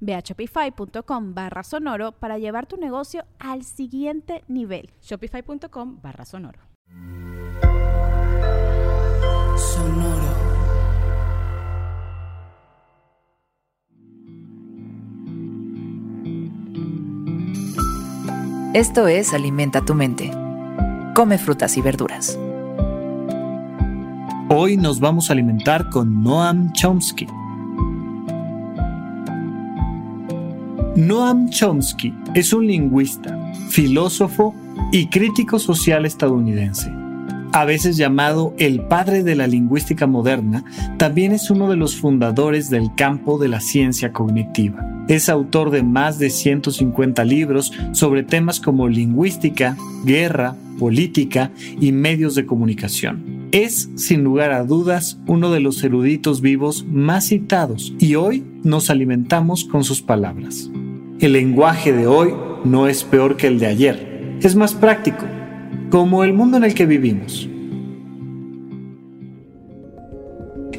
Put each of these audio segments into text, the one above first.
Ve a shopify.com barra sonoro para llevar tu negocio al siguiente nivel. Shopify.com barra sonoro. Sonoro. Esto es Alimenta tu mente. Come frutas y verduras. Hoy nos vamos a alimentar con Noam Chomsky Noam Chomsky es un lingüista, filósofo y crítico social estadounidense. A veces llamado el padre de la lingüística moderna, también es uno de los fundadores del campo de la ciencia cognitiva. Es autor de más de 150 libros sobre temas como lingüística, guerra, política y medios de comunicación. Es, sin lugar a dudas, uno de los eruditos vivos más citados y hoy nos alimentamos con sus palabras. El lenguaje de hoy no es peor que el de ayer, es más práctico, como el mundo en el que vivimos.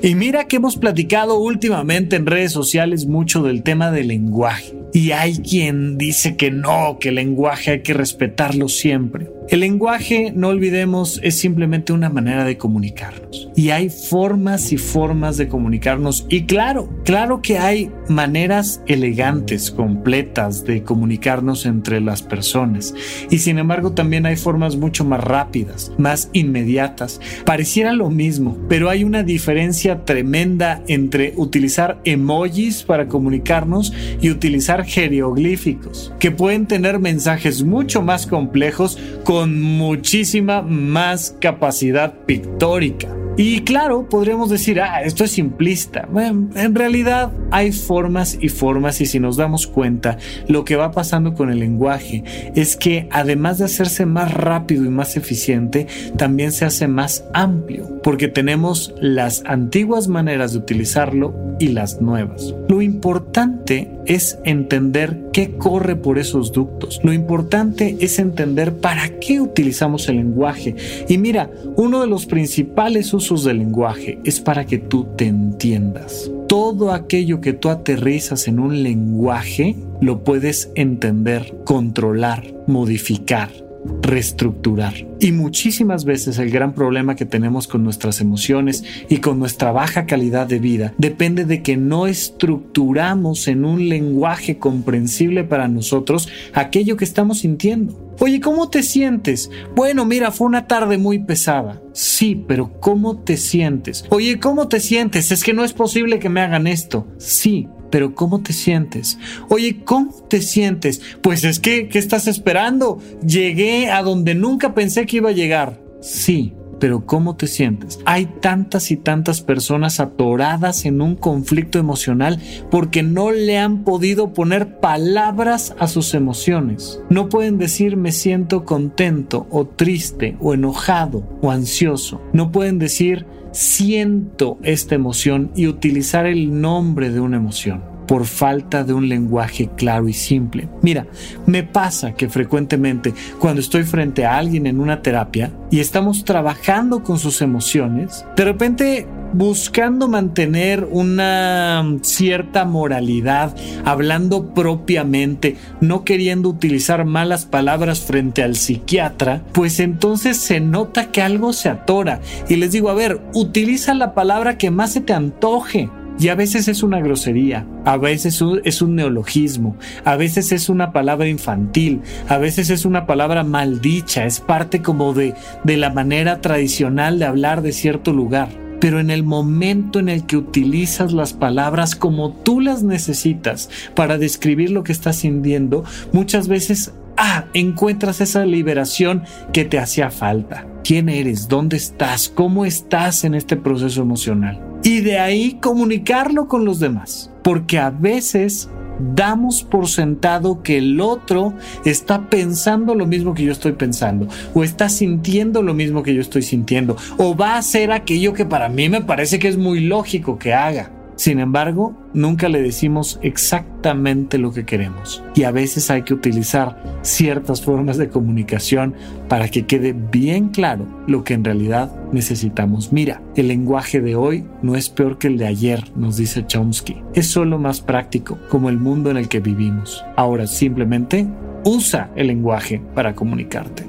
Y mira que hemos platicado últimamente en redes sociales mucho del tema del lenguaje. Y hay quien dice que no, que el lenguaje hay que respetarlo siempre. El lenguaje, no olvidemos, es simplemente una manera de comunicarnos. Y hay formas y formas de comunicarnos. Y claro, claro que hay maneras elegantes, completas de comunicarnos entre las personas. Y sin embargo también hay formas mucho más rápidas, más inmediatas. Pareciera lo mismo, pero hay una diferencia tremenda entre utilizar emojis para comunicarnos y utilizar jeroglíficos, que pueden tener mensajes mucho más complejos con muchísima más capacidad pictórica. Y claro, podríamos decir, ah, esto es simplista. En realidad hay formas y formas y si nos damos cuenta, lo que va pasando con el lenguaje es que además de hacerse más rápido y más eficiente, también se hace más amplio, porque tenemos las antiguas maneras de utilizarlo y las nuevas. Lo importante es entender qué corre por esos ductos. Lo importante es entender para qué utilizamos el lenguaje. Y mira, uno de los principales usos del lenguaje es para que tú te entiendas. Todo aquello que tú aterrizas en un lenguaje lo puedes entender, controlar, modificar reestructurar. Y muchísimas veces el gran problema que tenemos con nuestras emociones y con nuestra baja calidad de vida depende de que no estructuramos en un lenguaje comprensible para nosotros aquello que estamos sintiendo. Oye, ¿cómo te sientes? Bueno, mira, fue una tarde muy pesada. Sí, pero ¿cómo te sientes? Oye, ¿cómo te sientes? Es que no es posible que me hagan esto. Sí, pero ¿cómo te sientes? Oye, ¿cómo te sientes? Pues es que, ¿qué estás esperando? Llegué a donde nunca pensé que iba a llegar. Sí, pero ¿cómo te sientes? Hay tantas y tantas personas atoradas en un conflicto emocional porque no le han podido poner palabras a sus emociones. No pueden decir me siento contento o triste o enojado o ansioso. No pueden decir siento esta emoción y utilizar el nombre de una emoción por falta de un lenguaje claro y simple. Mira, me pasa que frecuentemente cuando estoy frente a alguien en una terapia y estamos trabajando con sus emociones, de repente buscando mantener una cierta moralidad, hablando propiamente, no queriendo utilizar malas palabras frente al psiquiatra, pues entonces se nota que algo se atora. Y les digo, a ver, utiliza la palabra que más se te antoje Y a veces es una grosería, a veces es un neologismo, a veces es una palabra infantil, a veces es una palabra maldicha, es parte como de, de la manera tradicional de hablar de cierto lugar. Pero en el momento en el que utilizas las palabras como tú las necesitas para describir lo que estás sintiendo, muchas veces ah, encuentras esa liberación que te hacía falta. ¿Quién eres? ¿Dónde estás? ¿Cómo estás en este proceso emocional? Y de ahí comunicarlo con los demás. Porque a veces damos por sentado que el otro está pensando lo mismo que yo estoy pensando, o está sintiendo lo mismo que yo estoy sintiendo, o va a hacer aquello que para mí me parece que es muy lógico que haga. Sin embargo, nunca le decimos exactamente lo que queremos y a veces hay que utilizar ciertas formas de comunicación para que quede bien claro lo que en realidad necesitamos. Mira, el lenguaje de hoy no es peor que el de ayer, nos dice Chomsky. Es solo más práctico, como el mundo en el que vivimos. Ahora simplemente usa el lenguaje para comunicarte.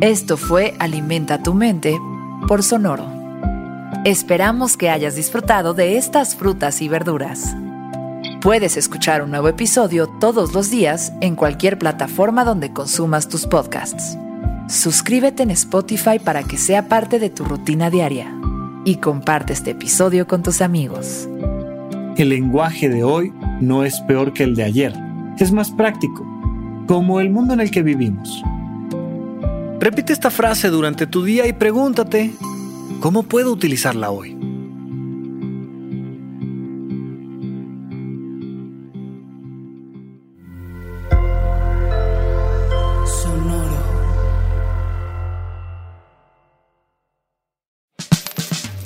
Esto fue Alimenta tu mente por Sonoro. Esperamos que hayas disfrutado de estas frutas y verduras. Puedes escuchar un nuevo episodio todos los días en cualquier plataforma donde consumas tus podcasts. Suscríbete en Spotify para que sea parte de tu rutina diaria y comparte este episodio con tus amigos. El lenguaje de hoy no es peor que el de ayer, es más práctico, como el mundo en el que vivimos. Repite esta frase durante tu día y pregúntate, ¿Cómo puedo utilizarla hoy?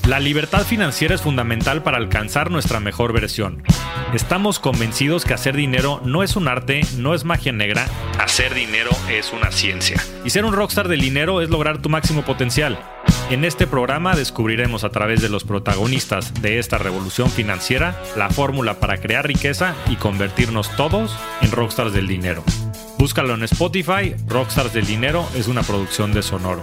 La libertad financiera es fundamental para alcanzar nuestra mejor versión. Estamos convencidos que hacer dinero no es un arte, no es magia negra, hacer dinero es una ciencia. Y ser un rockstar del dinero es lograr tu máximo potencial. En este programa descubriremos a través de los protagonistas de esta revolución financiera la fórmula para crear riqueza y convertirnos todos en rockstars del dinero. Búscalo en Spotify, Rockstars del Dinero es una producción de Sonoro.